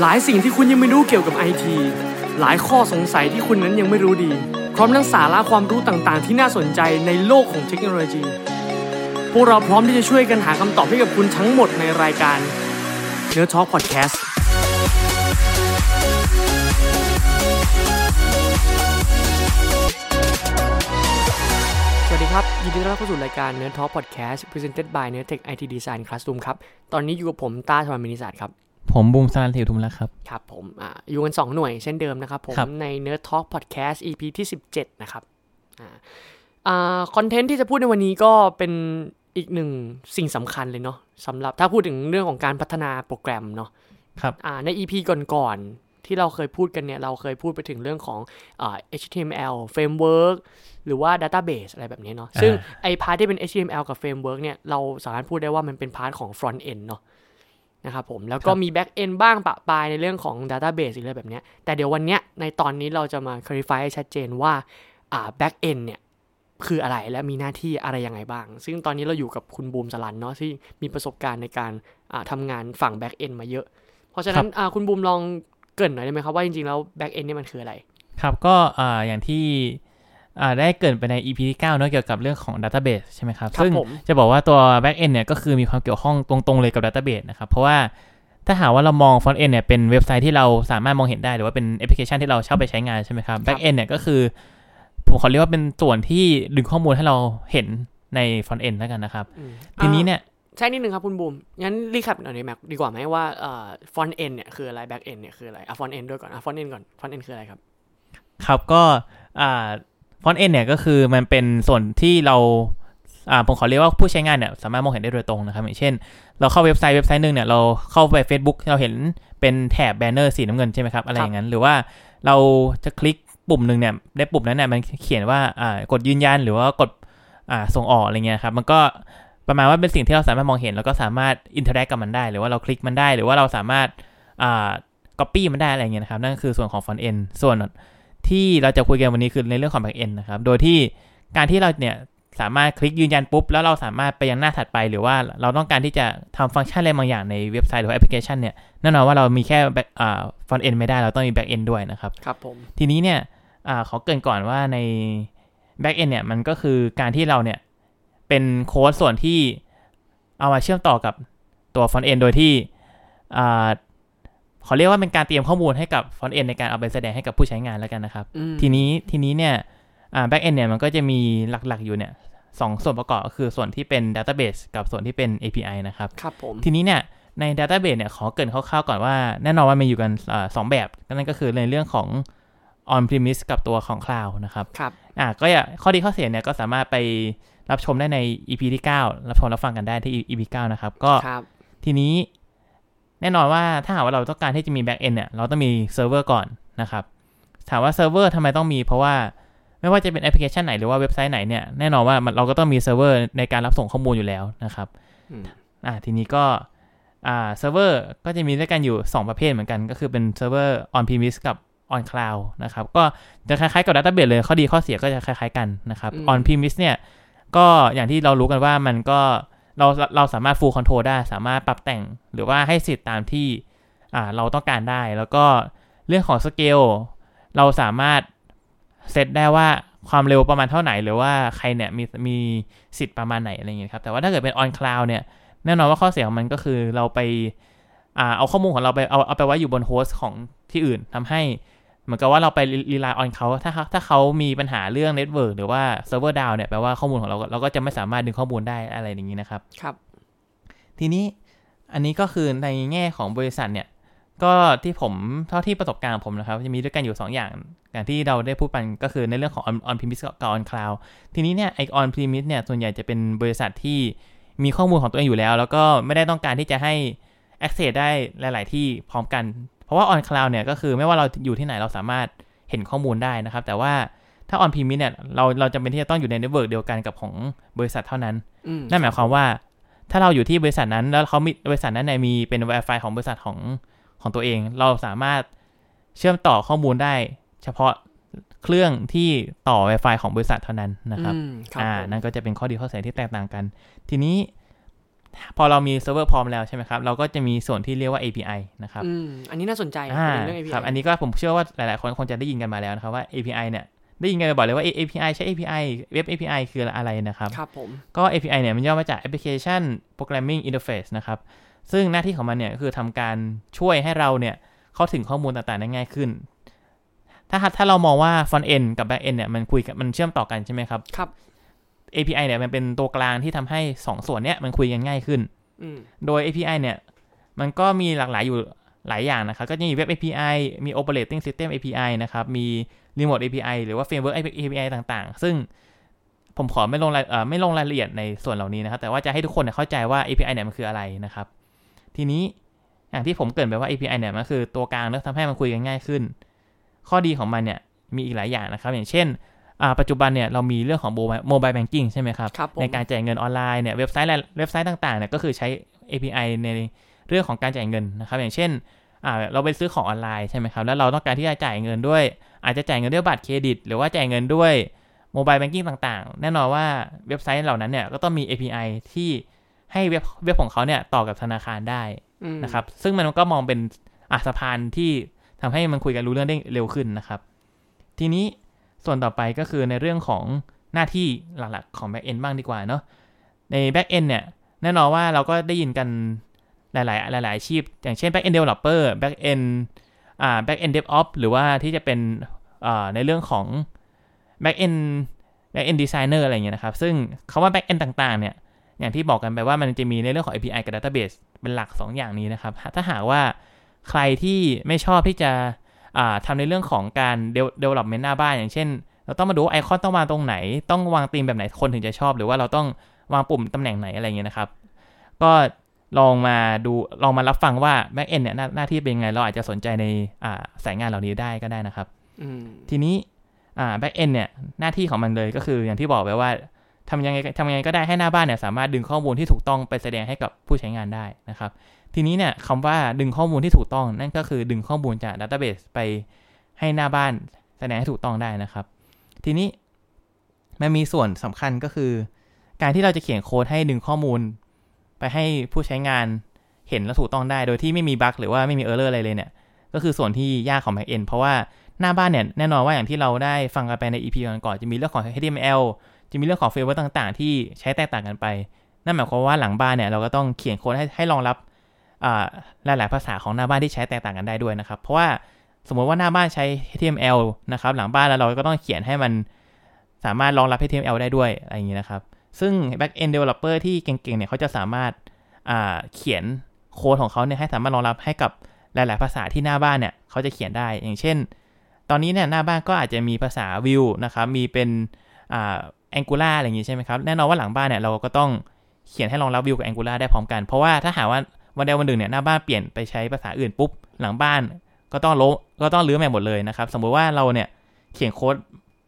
หลายสิ่งที่คุณยังไม่รู้เกี่ยวกับไอทีหลายข้อสงสัยที่คุณนั้นยังไม่รู้ดี พร้อมทั้งสาระความรู้ต่างๆ ที่น่าสนใจในโลกของเทคโนโลยี พวกเราพร้อมที่จะช่วยกันหาคำตอบให้กับคุณทั้งหมดในรายการเนื้อช็อคพอดแคสต์สวัสดีครับ ยินดีต้อนรับเข้าสู่รายการเนื้อท็อ p พอดแคสต์ presented by เนื้อเทคไอทีดีไซน์คลาส o ูมครับ ตอนนี้อยู่กับผมต้าธรรมมินิศาสตร์ครับ ผมบูมสรันเทวทุมแล้วครับ ครับผมอ่าอยู่กัน 2 หน่วยเช่นเดิมนะครับผมครับในเนื้อท็อ p พอดแคสต์ EP ที่ 17 นะครับอ่าอ่าคอนเทนต์ที่จะพูดในวันนี้ก็เป็นอีกหนึ่งสิ่งสำคัญเลยเนาะสำหรับถ้าพูดถึงเรื่องของการพัฒนาโปรแกรมเนาะครับอ่าใน EP ก่อนๆที่เราเคยพูดกันเนี่ย เราเคยพูดไปถึงเรื่องของอ่า HTML framework หรือว่า database อะไรแบบนี้เนาะซึ่งไอ part ที่เป็น HTML กับ framework เนี่ยเราสามารถพูดได้ว่ามันเป็น part ของ front end เนาะ นะครับผมแล้วก็ครับมี back end บ้างประปรายในเรื่องของ database อีกอะไรแบบเนี้ยแต่เดี๋ยววันเนี้ยในตอนนี้เราจะมา clarify ให้ชัดเจนว่าอ่า back end เนี่ยคืออะไรและมีหน้าที่อะไรยังไงบ้าง ซึ่งตอนนี้เราอยู่กับคุณบูมสลันเนาะที่มีประสบการณ์ในการอ่าทำงานฝั่ง back end มาเยอะ เพราะฉะนั้นอ่าคุณบูมลองเกริ่นหน่อยได้ไหมครับว่าจริงๆแล้ว back end เนี่ยมันคืออะไร ครับก็อ่าอย่างที่อ่า ได้เกรินไปใน EP ที่ 9 เนอะเกี่ยวกับเรื่องของ Database ใช่ไหมครับครับซึ่งผมจะบอกว่าตัว Backend เนี่ยก็คือมีความเกี่ยวข้องตรงๆเลยกับ Database นะครับ เพราะว่าถ้าหากว่าเรามอง Frontend เนี่ยเป็นเว็บไซต์ที่เราสามารถมองเห็นได้ หรือว่าเป็นแอปพลิเคชันที่เราเช่าไปใช้งานใช่ไหมครับ Backend เนี่ยก็คือ ผมขอเรียกว่าเป็นส่วนที่ดึงข้อมูลให้เราเห็นใน Frontend แล้วกันนะครับอืมทีนี้เนี่ยใช่นิดนึงครับคุณบูม งั้นรีแคปหน่อยได้ไหมดีกว่าไหมว่าเอ่อ front end เนี่ยคืออะไร back end เนี่ยคืออะไรอะ front end ด้วยก่อนอะ front end ก่อน front end คืออะไรครับ ครับก็อ่า front end เนี่ยก็คือมันเป็นส่วนที่เราอ่าผมขอเรียกว่าผู้ใช้งานเนี่ยสามารถมองเห็นได้โดยตรงนะครับอย่างเช่น เราเข้าเว็บไซต์เว็บไซต์หนึ่งเนี่ยเราเข้าไป Facebook เราเห็นเป็นแถบ banner สีน้ำเงินใช่ไหมครับอะไรอย่างนั้น หรือว่าเราจะคลิกปุ่มหนึ่งเนี่ยได้ปุ่มนั้นเนี่ยมันเขียนว่าอ่ากดยืนยันหรือว่ากดอ่าส่งออกอะไรเงี้ยครับมันก็ประมาณว่าเป็นสิ่งที่เราสามารถมองเห็น แล้วก็สามารถ interact กับมันได้ หรือว่าเราคลิกมันได้ หรือว่าเราสามารถอ่า copy มันได้อะไรเงี้ยนะครับนั่นคือส่วนของ front end ส่วน ที่เราจะคุยกันวันนี้คือในเรื่องของ back end นะครับ โดยที่การที่เราเนี่ยสามารถคลิกยืนยันปุ๊บ แล้วเราสามารถไปยังหน้าถัดไป หรือว่าเราต้องการที่จะทำฟังก์ชันอะไรบางอย่างในเว็บไซต์หรือแอปพลิเคชันเนี่ยแน่นอนว่าเรามีแค่ back, front end ไม่ได้เราต้องมี back end ด้วยนะครับครับผมทีนี้เนี่ยอ่าขอเกริ่นก่อนว่าใน back end เนี่ยมันก็คือการที่เราเนี่ยเป็นโค้ดส่วนที่เอามาเชื่อมต่อกับตัว front end โดยที่ ขอเรียกว่าเป็นการเตรียมข้อมูลให้กับ front end ในการเอาไปแสดงให้กับผู้ใช้งานแล้วกันนะครับอืมทีนี้ทีนี้เนี่ยอ่า back end เนี่ยมันก็จะมีหลักๆอยู่เนี่ยสองส่วนประกอบก็คือส่วนที่เป็น database กับส่วนที่เป็น API นะครับครับผมทีนี้เนี่ยใน database เนี่ยขอเกรินคร่าวๆก่อนว่า แน่นอนว่ามีอยู่กันอาสองแบบนั่นก็คือในเรื่องของ on premise กับตัวของ cloud นะครับครับอ่าก็อย่าข้อดีข้อเสียเนี่ยก็สามารถไปรับชมได้ใน EP ที่ 9 รับชมรับฟังกันได้ที่ EP 9 นะครับ ก็ครับทีนี้ แน่นอนว่าถ้าหากว่าเราต้องการที่จะมี back end เนี่ย เราต้องมีเซิร์ฟเวอร์ก่อนนะครับ ถามว่าเซิร์ฟเวอร์ทำไมต้องมีเพราะว่าไม่ว่าจะเป็นแอปพลิเคชันไหนหรือว่าเว็บไซต์ไหนเนี่ย แน่นอนว่ามันเราก็ต้องมีเซิร์ฟเวอร์ในการรับส่งข้อมูลอยู่แล้วนะครับอืมอ่าทีนี้ก็อ่าเซิร์ฟเวอร์ก็จะมีด้วยกันอยู่ 2 ประเภทเหมือนกัน ก็คือเป็นเซิร์ฟเวอร์ on premise กับ on cloud นะครับ ก็จะคล้ายๆกับ database เลยข้อดีข้อเสียก็จะคล้ายๆกันนะครับอืม on premise เนี่ยก็อย่างที่เรารู้กันว่ามันก็ เราเราสามารถ full control ได้ สามารถปรับแต่งหรือว่าให้สิทธิ์ตามที่อ่าเราต้องการได้ แล้วก็เรื่องของ scale เราสามารถเซตได้ว่าความเร็วประมาณเท่าไหนหรือว่าใครเนี่ยมีมีสิทธิ์ประมาณไหนอะไรอย่างเงี้ยครับ แต่ว่าถ้าเกิดเป็น on cloud เนี่ยแน่นอนว่าข้อเสียของมันก็คือเราไปอ่าเอาข้อมูลของเราไปเอาเอาไปไว้อยู่บน host ของที่อื่นทำให้ เหมือนกับว่าเราไป rely on เขาถ้าเขาถ้าเขามีปัญหาเรื่อง network หรือว่าเซิร์ฟเวอร์ down เนี่ยแปลว่าข้อมูลของเราเราก็จะไม่สามารถดึงข้อมูลได้อะไรอย่างนี้นะครับ ครับ ทีนี้อันนี้ก็คือในแง่ของบริษัทเนี่ย ก็ที่ผมเท่าที่ประสบการณ์ของผมนะครับจะมีด้วยกันอยู่ 2 อย่างอย่างที่เราได้พูดไปก็คือในเรื่องของ on on premise กับ on cloud ทีนี้เนี่ยไอ on premise เนี่ยส่วนใหญ่จะเป็นบริษัทที่มีข้อมูลของตัวเองอยู่แล้ว แล้วก็ไม่ได้ต้องการที่จะให้ access ได้หลาย ๆ ที่พร้อมกัน เพราะว่า on cloud เนี่ยก็คือไม่ว่าเราอยู่ที่ไหนเราสามารถเห็นข้อมูลได้นะครับ แต่ว่าถ้า on premise เนี่ยเราเราจำเป็นที่จะต้องอยู่ใน network เดียวกันกับของบริษัทเท่านั้นอืมนั่นหมายความว่า ถ้าเราอยู่ที่บริษัทนั้น แล้วเขามีบริษัทนั้นเนี่ยมีเป็น Wi-Fi ของบริษัทของของตัวเอง เราสามารถเชื่อมต่อข้อมูลได้ เฉพาะเครื่องที่ต่อ Wi-Fi ของบริษัทเท่านั้นนะครับอืมครับอ่าผมนั่นก็จะเป็นข้อดีข้อเสียที่แตกต่างกัน ทีนี้ พอเรามีเซิร์ฟเวอร์พร้อมแล้วใช่ไหมครับ เราก็จะมีส่วนที่เรียกว่า API นะครับอืมอันนี้น่าสนใจอ่าเรื่อง API ครับ อันนี้ก็ผมเชื่อว่าหลาย ๆ คนคงจะได้ยินกันมาแล้วนะครับว่า API เนี่ย ได้ยินกันบ่อยเลยว่า API ใช้ API เว็บ API คืออะไรนะครับ ครับผม ก็ API เนี่ยมันย่อมาจาก Application Programming Interface นะครับ ซึ่งหน้าที่ของมันเนี่ยก็คือทำการช่วยให้เราเนี่ยเข้าถึงข้อมูลต่าง ๆ ได้ง่ายขึ้น ถ้าถ้าเรามองว่า Front End กับ Back End เนี่ยมันคุยกันมันเชื่อมต่อกันใช่ไหมครับครับ API เนี่ยมันเป็นตัวกลางที่ทำให้2ส่วนเนี้ยมันคุยกันง่ายขึ้นอืมโดย API เนี่ย มันก็มีหลากหลายอยู่หลายอย่างนะครับ ก็จะมี Web API มี Operating System API นะครับ มี Remote API หรือว่า Framework API ต่างๆ ซึ่งผมขอไม่ลงรายเอ่อไม่ลงรายละเอียดในส่วนเหล่านี้นะครับ แต่ว่าจะให้ทุกคนเนี่ยเข้าใจว่า API เนี่ยมันคืออะไรนะครับ ทีนี้อย่างที่ผมเกรินไปว่า API เนี่ยมันคือตัวกลางแล้วทำให้มันคุยกันง่ายขึ้น ข้อดีของมันเนี่ยมีอีกหลายอย่างนะครับ อย่างเช่นอ่า ปัจจุบันเนี่ยเรามีเรื่องของโมบายแบงกิ้งใช่ไหมครับครับผมในการจ่ายเงินออนไลน์เนี่ยเว็บไซต์หลายเว็บไซต์ต่างๆเนี่ยก็คือใช้ API ในเรื่องของการจ่ายเงินนะครับอย่างเช่นอ่าเราไปซื้อของออนไลน์ใช่ไหมครับแล้วเราต้องการที่จะจ่ายเงินด้วย อาจจะจ่ายเงินด้วยบัตรเครดิต หรือว่าจ่ายเงินด้วยโมบายแบงกิ้งต่างๆ แน่นอนว่าเว็บไซต์เหล่านั้นเนี่ยก็ต้องมี API ที่ให้เว็บเว็บของเขาเนี่ยต่อกับธนาคารได้อืมนะครับ ซึ่งมันก็มองเป็นอะสะพานที่ทำให้มันคุยกันรู้เรื่องได้เร็วขึ้นนะครับ ทีนี้ ส่วนต่อไปก็คือในเรื่องของหน้าที่หลักๆของ Back End บ้างดีกว่าเนาะใน Back End เนี่ยแน่นอนว่าเราก็ได้ยินกันหลาย ๆ หลาย ๆ อาชีพ อย่างเช่น Back End Developer Back End อ่า Back End DevOps หรือว่าที่จะเป็นอ่าในเรื่องของ Back End Back End Designer อะไรอย่างเงี้ยนะครับ ซึ่งคาว่า Back End ต่าง ๆ เนี่ยอย่างที่บอกกันไปว่ามันจะมีในเรื่องของ API กับ Database เป็นหลัก 2 อย่างนี้นะครับ ถ้าหากว่าใครที่ไม่ชอบที่จะ อ่าทำในเรื่องของการ development หน้าบ้าน อย่างเช่น เราต้องมาดูว่าไอคอนต้องวางตรงไหน ต้องวางธีมแบบไหนคนถึงจะชอบ หรือว่าเราต้องวางปุ่มตำแหน่งไหนอะไรเงี้ยนะครับ ก็ลองมาดูลองมารับฟังว่า back end เนี่ยหน้าหน้าที่เป็นยังไง เราอาจจะสนใจในอ่าสายงานเหล่านี้ได้ก็ได้นะครับอืมทีนี้อ่า back end เนี่ยหน้าที่ของมันเลยก็คืออย่างที่บอกไปว่าทำยังไงทำยังไงก็ได้ให้หน้าบ้านเนี่ยสามารถดึงข้อมูลที่ถูกต้องไปแสดงให้กับผู้ใช้งานได้นะครับ ทีนี้เนี่ยคำว่าดึงข้อมูลที่ถูกต้องนั่นก็คือดึงข้อมูลจาก database ไปให้หน้าบ้านแสดงให้ถูกต้องได้นะครับ ทีนี้มันมีส่วนสำคัญก็คือ การที่เราจะเขียนโค้ดให้ดึงข้อมูล ไปให้ผู้ใช้งานเห็นและถูกต้องได้ โดยที่ไม่มี bug หรือว่าไม่มี error อะไรเลยเนี่ย ก็คือส่วนที่ยากของ backend เพราะว่าหน้าบ้านเนี่ยแน่นอนว่าอย่างที่เราได้ฟังกันไปใน EP ก่อนๆจะมีเรื่องของ HTML จะมีเรื่องของ framework ต่าง ๆ ที่ใช้แตกต่างกันไป นั่นหมายความว่าหลังบ้านเนี่ยเราก็ต้องเขียนโค้ดให้ให้รองรับ หลาย ๆ ภาษาของหน้าบ้านที่ใช้แตกต่างกันได้ด้วยนะครับ เพราะว่าสมมติว่าหน้าบ้านใช้ HTML นะครับ หลังบ้านแล้วเราก็ต้องเขียนให้มันสามารถรองรับ HTML ได้ด้วยอะไรอย่างนี้นะครับ ซึ่ง back end developer ที่เก่ง ๆ เนี่ยเขาจะสามารถเขียนโค้ดของเขาเนี่ยให้สามารถรองรับให้กับหลาย ๆ ภาษาที่หน้าบ้านเนี่ยเขาจะเขียนได้ อย่างเช่น ตอนนี้เนี่ยหน้าบ้านก็อาจจะมีภาษา Vue นะครับ มีเป็นอ่า Angular อะไรอย่างงี้ใช่ไหมครับ แน่นอนว่าหลังบ้านเนี่ยเราก็ต้องเขียนให้รองรับ Vue กับ Angular ได้พร้อมกัน เพราะว่าถ้าหากว่า วันใดวันหนึ่งเนี่ยหน้าบ้านเปลี่ยนไปใช้ภาษาอื่นปุ๊บหลังบ้านก็ต้องละก็ต้องรื้อใหม่หมดเลยนะครับ สมมุติว่าเราเนี่ยเขียนโค้ด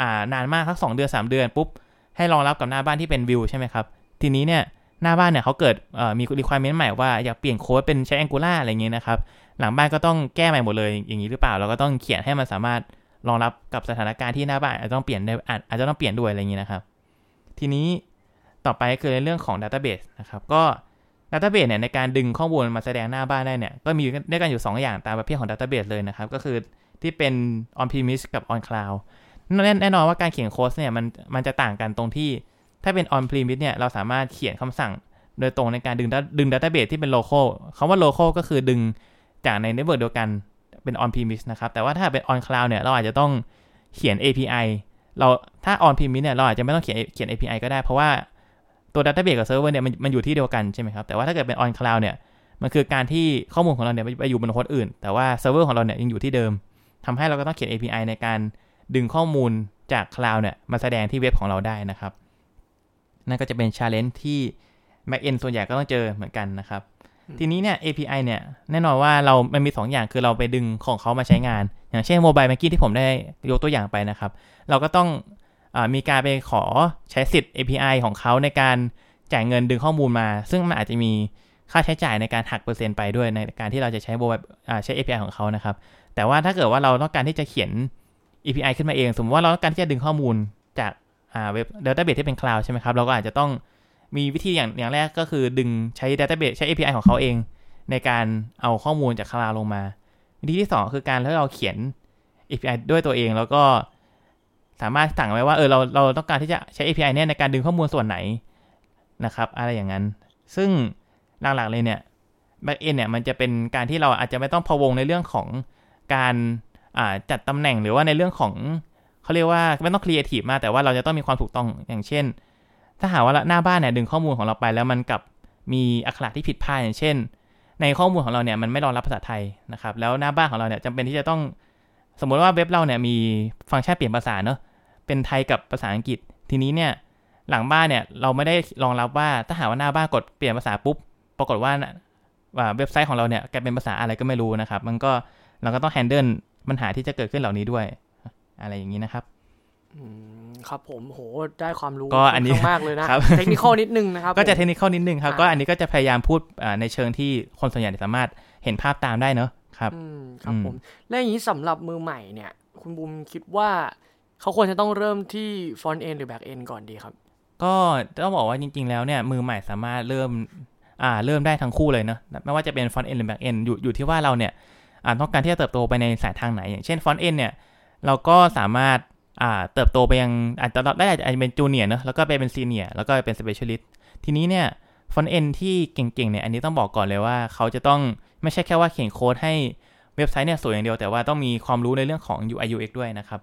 อ่านานมากสักสองเดือน 3 เดือนปุ๊บให้รองรับกับหน้าบ้านที่เป็น Vue ใช่ไหมครับทีนี้เนี่ยหน้าบ้านเนี่ยเขาเกิดมี requirement ใหม่ว่าอยากเปลี่ยนโค้ดเป็นใช้ Angular อะไรเงี้ยนะครับหลังบ้านก็ต้องแก้ใหม่หมดเลยอย่างนี้หรือเปล่าเราก็ต้องเขียนให้มันสามารถรองรับกับสถานการณ์ที่หน้าบ้านอาจจะต้องเปลี่ยนอาจจะต้องเปลี่ยนด้วยอะไรอย่างนี้นะครับ ทีนี้ต่อไปคือในเรื่องของ Database นะครับก็ Database เนี่ยในการดึงข้อมูลมาแสดงหน้าบ้านได้เนี่ยก็มีด้วยกันอยู่ 2 อย่างตามประเภทของ Database เลยนะครับ ก็คือที่เป็น on premise กับ on cloud แน่แน่นอนว่าการเขียนโค้ดเนี่ยมันมันจะต่างกันตรงที่ ถ้าเป็น on premise เนี่ยเราสามารถเขียนคำสั่งโดยตรงในการดึงดึง database ที่เป็น local คำว่า local ก็คือดึงจากใน network เดียวกันเป็น on premise นะครับ แต่ว่าถ้าเป็น on cloud เนี่ยเราอาจจะต้องเขียน API เราถ้า on premise เนี่ยเราอาจจะไม่ต้องเขียนเขียน API ก็ได้ เพราะว่า ตัว database กับ server เนี่ยมันมันอยู่ที่เดียวกันใช่ไหมครับ แต่ว่าถ้าเกิดเป็น on cloud เนี่ย มันคือการที่ข้อมูลของเราเนี่ยไปอยู่บนโฮสต์อื่น แต่ว่า server ของเราเนี่ยยังอยู่ที่เดิมทำให้เราก็ต้องเขียน API ในการดึงข้อมูลจาก cloud เนี่ยมาแสดงที่เว็บของเราได้นะครับ นั่นก็จะเป็น challenge ที่ backend ส่วนใหญ่ก็ต้องเจอเหมือนกันนะครับ ทีนี้เนี่ย API เนี่ยแน่นอนว่าเรา มันมี 2 อย่างคือเราไปดึงของเขามาใช้งาน อย่างเช่น Mobile Banking ที่ผมได้ยกตัวอย่างไปนะครับ เราก็ต้องอา มีการไปขอใช้สิทธิ์ API ของเขาในการจ่ายเงินดึงข้อมูลมา ซึ่งมันอาจจะมีค่าใช้จ่ายในการหักเปอร์เซ็นต์ไปด้วยในการที่เราจะใช้ mobile อ่าใช้ API ของเขานะครับ แต่ว่าถ้าเกิดว่าเราต้องการที่จะเขียน API ขึ้นมาเอง สมมติว่าเราต้องการที่จะดึงข้อมูลจากเว็บ database ที่เป็น cloud ใช่ไหมครับ เราก็อาจจะต้องมีวิธีอย่างอย่างแรกก็คือดึงใช้ Database ใช้ API ของเขาเอง ในการเอาข้อมูลจากคลาวลงมา วิธีที่ 2 คือการที่เราเขียน API ด้วยตัวเองแล้วก็ สามารถสั่งไว้ว่าเออเราเราต้องการที่จะใช้ API เนี่ยในการดึงข้อมูลส่วนไหนนะครับ อะไรอย่างนั้น ซึ่งหลักๆเลยเนี่ย backend เนี่ยมันจะเป็นการที่เราอาจจะไม่ต้องพะวงในเรื่องของการจัดตำแหน่งหรือว่าในเรื่องของเขาเรียกว่าไม่ต้องครีเอทีฟมากแต่ว่าเราจะต้องมีความถูกต้องอย่างเช่น ถ้าหาว่าหน้าบ้านเนี่ยดึงข้อมูลของเราไป แล้วมันกับมีอักขระที่ผิดพลาดอย่างเช่น ในข้อมูลของเราเนี่ยมันไม่รองรับภาษาไทยนะครับแล้วหน้าบ้านของเราเนี่ยจำเป็นที่จะต้อง สมมติว่าเว็บเราเนี่ยมีฟังก์ชันเปลี่ยนภาษาเนาะเป็นไทยกับภาษาอังกฤษ ทีนี้เนี่ยหลังบ้านเนี่ยเราไม่ได้รองรับว่าถ้าหากว่าหน้าบ้านกดเปลี่ยนภาษาปุ๊บ ปรากฏว่าเว็บไซต์ของเราเนี่ยกลายเป็นภาษาอะไรก็ไม่รู้นะครับ มันก็เราก็ต้องแฮนเดิลปัญหาที่จะเกิดขึ้นเหล่านี้ด้วย อะไรอย่างนี้นะครับครับผมโหได้ความรู้ก็อันนี้มากเลยนะเทคนิคนิดนึงนะครับ ก็จะเทคนิคนิดนึงครับ ก็อันนี้ก็จะพยายามพูดในเชิงที่คนส่วนใหญ่สามารถเห็นภาพตามได้เนอะ ครับครับผมและอย่างนี้สำหรับมือใหม่เนี่ย คุณบุมคิดว่าเขาควรจะต้องเริ่มที่ front end หรือ back end ก่อนดีครับ ก็ต้องบอกว่าจริง ๆ แล้วเนี่ย มือใหม่สามารถเริ่มอ่าเริ่มได้ทั้งคู่เลยเนาะไม่ว่าจะเป็น front end หรือ back end อยู่อยู่ที่ว่าเราเนี่ยอ่าต้องการที่จะเติบโตไปในสายทางไหน อย่างเช่น front end เนี่ย เราก็สามารถอ่าเติบโตไปยังอาจจะได้อาจจะเป็น junior เนาะแล้วก็ไปเป็น senior แล้วก็เป็น specialistทีนี้เนี่ยฟอนต์เอนที่เก่งๆเนี่ยอันนี้ต้องบอกก่อนเลยว่าเขาจะต้อง ไม่ใช่แค่ว่าเขียนโค้ดให้เว็บไซต์เนี่ยสวยอย่างเดียวแต่ว่าต้องมีความรู้ในเรื่องของ UI UX ด้วยนะครับ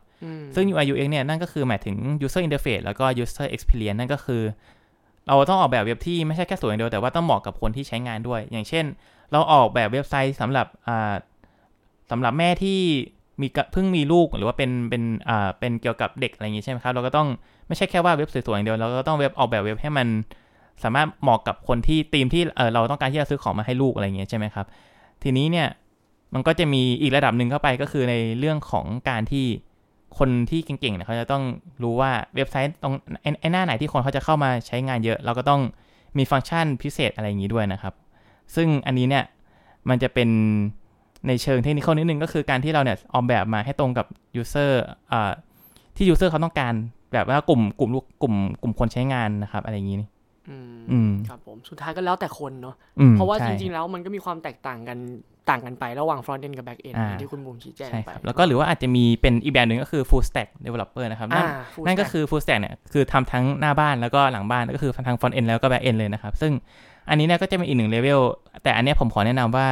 ซึ่ง UI UX เนี่ยนั่นก็คือหมายถึง user interface แล้วก็ user experience นั่นก็คือ เราต้องออกแบบเว็บที่ไม่ใช่แค่สวยอย่างเดียวแต่ว่าต้องเหมาะกับคนที่ใช้งานด้วย อย่างเช่น เราออกแบบเว็บไซต์สำหรับอ่าสำหรับแม่ที่มีเพิ่งมีลูกหรือว่าเป็นเป็นอ่าเป็นเกี่ยวกับเด็กอะไรอย่างงี้ใช่ไหมครับเราก็ต้องไม่ใช่แค่ว่าเว็บสวยๆอย่างเดียวเราก็ต้องเว็บออกแบบเว็บให้มันสามารถเหมาะกับคนที่ทีมที่เออเราต้องการที่จะซื้อของมาให้ลูกอะไรอย่างเงี้ยใช่ไหมครับ ทีนี้เนี่ยมันก็จะมีอีกระดับหนึ่งเข้าไปก็คือในเรื่องของการที่คนที่เก่งๆเนี่ยเขาจะต้องรู้ว่าเว็บไซต์ตรงไอ้หน้าไหนที่คนเขาจะเข้ามาใช้งานเยอะ เราก็ต้องมีฟังก์ชันพิเศษอะไรอย่างนี้ด้วยนะครับ ซึ่งอันนี้เนี่ยมันจะเป็นในเชิงเทคนิคนิดนึงก็คือการที่เราเนี่ยออกแบบมาให้ตรงกับuser ที่ user เขาต้องการแบบว่ากลุ่มกลุ่มลูกกลุ่มกลุ่มคนใช้งานนะครับอะไรอย่างนี้ อืมครับผมสุดท้ายก็แล้วแต่คนเนาะเพราะว่าจริงๆแล้วมันก็มีความแตกต่างกันต่างกันไประหว่าง front end กับ back end ที่คุณบุ๋มชี้แจงไปแล้วก็หรือว่าอาจจะมีเป็นอีกแบบหนึ่งก็คือ full stack developer นะครับ นั่นนั่นก็คือ full stack เนี่ยคือทำทั้งหน้าบ้านแล้วก็หลังบ้านก็คือทั้ง front end แล้วก็ back end เลยนะครับ ซึ่งอันนี้เนี่ยก็จะเป็นอีกหนึ่งเลเวลแต่อันนี้ผมขอแนะนำว่า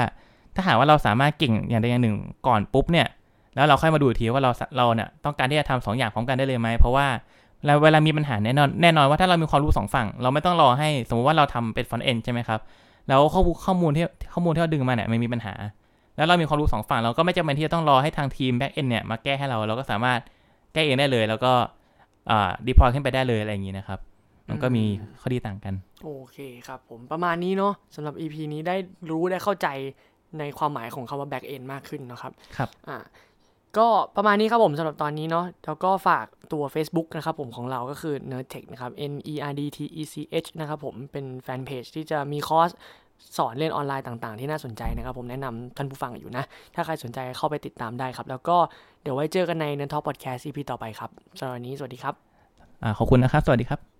ถ้าหากว่าเราสามารถเก่งอย่างใดอย่างหนึ่งก่อนปุ๊บเนี่ยแล้วเราค่อยมาดูทีว่าเราเราเนี่ยต้องการที่จะทำสองอย่างพร้อมกันได้เลยไหมเพราะว่า แล้วเวลามีปัญหาแน่นอนแน่นอนว่าถ้าเรามีความรู้สองฝั่ง เราไม่ต้องรอให้สมมติว่าเราทำเป็น front end ใช่ไหมครับแล้วข้อข้อมูลที่ข้อมูลที่เราดึงมาเนี่ยไม่มีปัญหา แล้วเรามีความรู้สองฝั่งเราก็ไม่จำเป็นที่จะต้องรอให้ทางทีม back end เนี่ยมาแก้ให้เราเราก็สามารถแก้เองได้เลย แล้วก็อ่า deploy ขึ้นไปได้เลยอะไรอย่างนี้นะครับ มันก็มีข้อดีต่างกัน โอเคครับผมประมาณนี้เนาะสำหรับ EP นี้ได้รู้ได้เข้าใจในความหมายของคำว่า back end มากขึ้นนะครับครับอ่า ก็ประมาณนี้ครับผมสำหรับตอนนี้เนาะแล้วก็ฝากตัว Facebook นะครับผมของเราก็คือ Nerdtech นะครับ N E R D T E C H นะครับผมเป็นแฟนเพจที่จะมีคอร์สสอนเรียนออนไลน์ต่างๆ ที่น่าสนใจนะครับ ผมแนะนำท่านผู้ฟังอยู่นะ ถ้าใครสนใจเข้าไปติดตามได้ครับ แล้วก็เดี๋ยวไว้เจอกันใน n e r Talk Podcast EP ต่อไปครับสำหรับวันนี้สวัสดีครับอขอบคุณนะครับ สวัสดีครับ